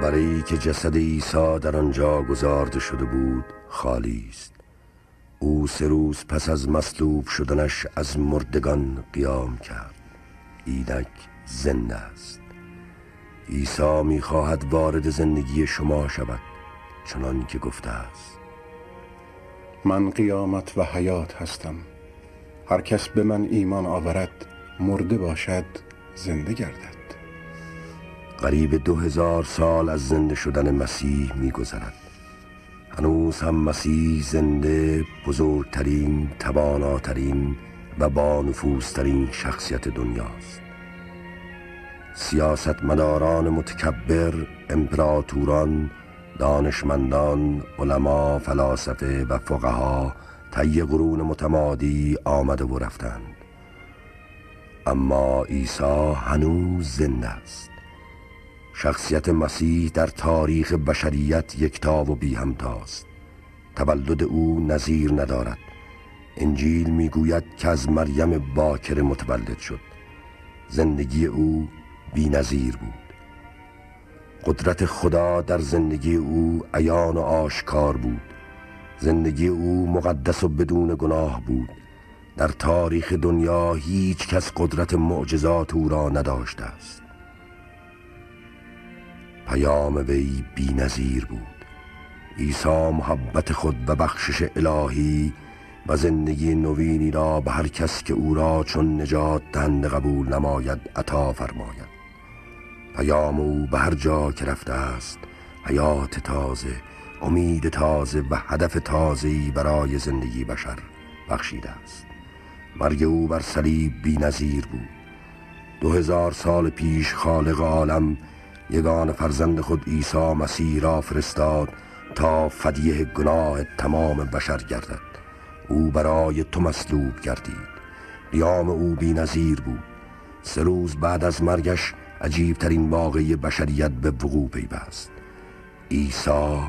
مقبره که جسد عیسی در آنجا گذارده شده بود خالی است. او سه روز پس از مصلوب شدنش از مردگان قیام کرد. اینک زنده است. عیسی می‌خواهد وارد زندگی شما شود چنان که گفته است. من قیامت و حیات هستم. هر کس به من ایمان آورد مرده باشد زنده گردد. قریب دو هزار سال از زنده شدن مسیح میگذرد. هنوز هم مسیح زنده بزرگترین تواناترین و با نفوذترین شخصیت دنیاست. سیاستمداران متکبر امپراتوران دانشمندان علما فلاسفه و فقها طی قرون متمادی آمده و رفتند. اما عیسی هنوز زنده است. شخصیت مسیح در تاریخ بشریت یکتا و بی همتاست. تولد او نظیر ندارد. انجیل می‌گوید که از مریم باکر متولد شد. زندگی او بی نظیر بود. قدرت خدا در زندگی او عیان و آشکار بود. زندگی او مقدس و بدون گناه بود. در تاریخ دنیا هیچ کس قدرت معجزات او را نداشته است. پیام وی بی نظیر بود. عیسی محبت خود و بخشش الهی و زندگی نوینی را به هر کس که او را چون نجات دهنده قبول نماید عطا فرماید. پیام او به هر جا که رفته است حیات تازه امید تازه و هدف تازه‌ای برای زندگی بشر بخشیده است. مرگ او بر صلیب بی نظیر بود. دو هزار سال پیش خالق عالم یگان فرزند خود عیسی مسیح را فرستاد تا فدیه گناه تمام بشر گردد. او برای تو مصلوب گردید. قیام او بی نظیر بود. سه روز بعد از مرگش عجیب ترین واقعی بشریت به وقوع پیوست. عیسی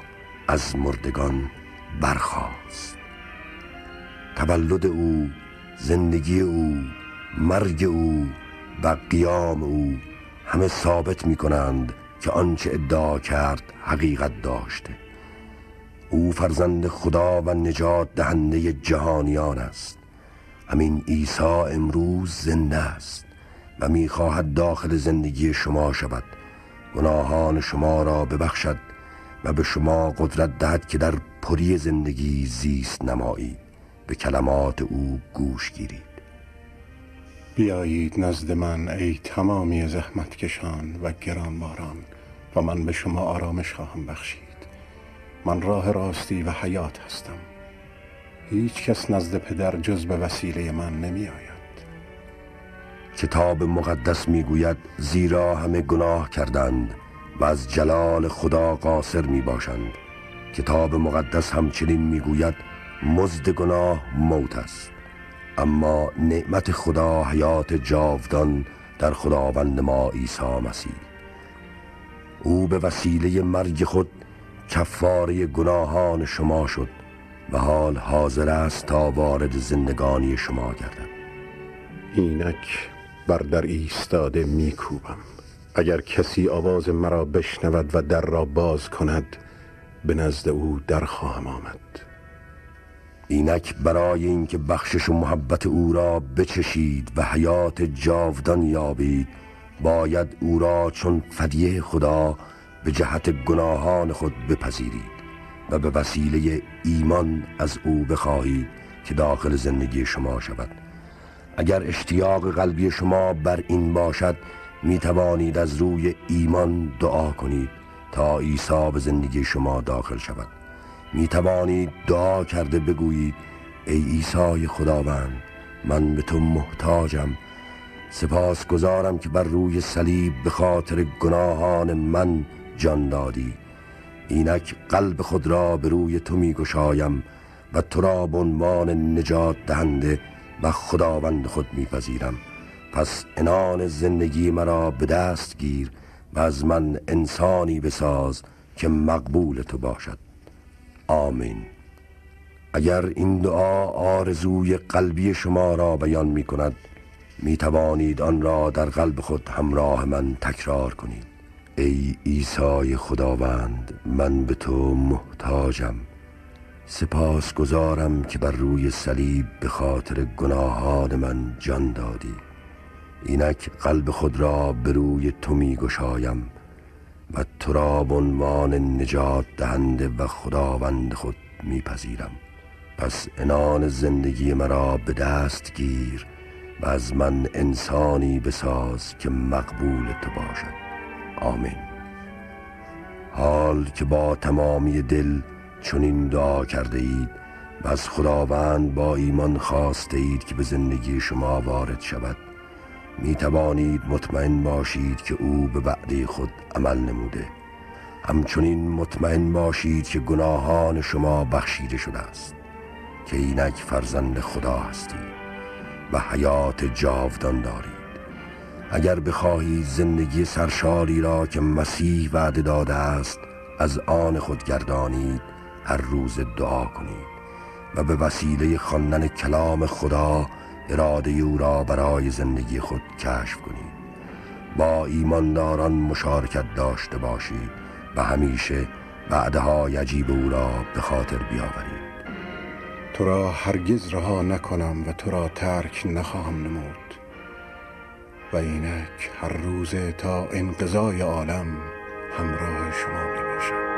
از مردگان برخاست. تولد او زندگی او مرگ او و قیام او همه ثابت می کنند که آنچه ادعا کرد حقیقت داشته. او فرزند خدا و نجات دهنده جهانیان است. همین عیسی امروز زنده است و می‌خواهد داخل زندگی شما شود. گناهان شما را ببخشد و به شما قدرت دهد که در پری زندگی زیست نمایید به کلمات او گوش گیرید. بیایید نزد من ای تمامی زحمت کشان و گرانباران و من به شما آرامش خواهم بخشید. من راه راستی و حیات هستم. هیچ کس نزد پدر جز به وسیله من نمی آید کتاب مقدس می‌گوید زیرا همه گناه کردند و از جلال خدا قاصر می باشند کتاب مقدس همچنین می‌گوید مزد گناه موت است. اما نعمت خدا حیات جاودان در خداوند ما عیسی مسیح. او به وسیله مرگ خود کفاره گناهان شما شد و حال حاضر است تا وارد زندگانی شما گردد. اینک بر در ایستاده میکوبم. اگر کسی آواز مرا بشنود و در را باز کند به نزد او در خواهم آمد. اینک برای اینکه بخشش و محبت او را بچشید و حیات جاودان یابید باید او را چون فدیه خدا به جهت گناهان خود بپذیرید و به وسیله ایمان از او بخواهید که داخل زندگی شما شود. اگر اشتیاق قلبی شما بر این باشد می توانید از روی ایمان دعا کنید تا عیسی به زندگی شما داخل شود. می توانید دعا کرده بگویید ای عیسی خداوند من به تو محتاجم. سپاس گذارم که بر روی صلیب به خاطر گناهان من جان دادی. اینک قلب خود را به روی تو می گشایم و تو را به عنوان نجات دهنده و خداوند خود میپذیرم. پس انان زندگی مرا به دست گیر و از من انسانی بساز که مقبول تو باشد. آمین. اگر این دعا آرزوی قلبی شما را بیان می کند می توانید آن را در قلب خود همراه من تکرار کنید. ای عیسی خداوند من به تو محتاجم. سپاس گذارم که بر روی صلیب به خاطر گناهان من جان دادی. اینک قلب خود را به روی تو می گشایم و تو را عنوان نجات دهنده و خداوند خود میپذیرم. پس انان زندگی مرا به دست گیر و از من انسانی بساز که مقبول تو باشد. آمین. حال که با تمامی دل چنین دعا کرده اید و از خداوند با ایمان خواسته اید که به زندگی شما وارد شود می توانید مطمئن باشید که او به وعده خود عمل نموده. همچنین مطمئن باشید که گناهان شما بخشیده شده است که اینک فرزند خدا هستید و حیات جاودان دارید. اگر بخواهید زندگی سرشاری را که مسیح وعده داده است از آن خود گردانید هر روز دعا کنید و به وسیله خواندن کلام خدا اراده او را برای زندگی خود کشف کنید. با ایمانداران مشارکت داشته باشید و همیشه بعدهای عجیب او را به خاطر بیاورید. تو را هرگز رها نکنم و تو را ترک نخواهم نمود. و اینک هر روز تا انقضای عالم همراه شما می باشم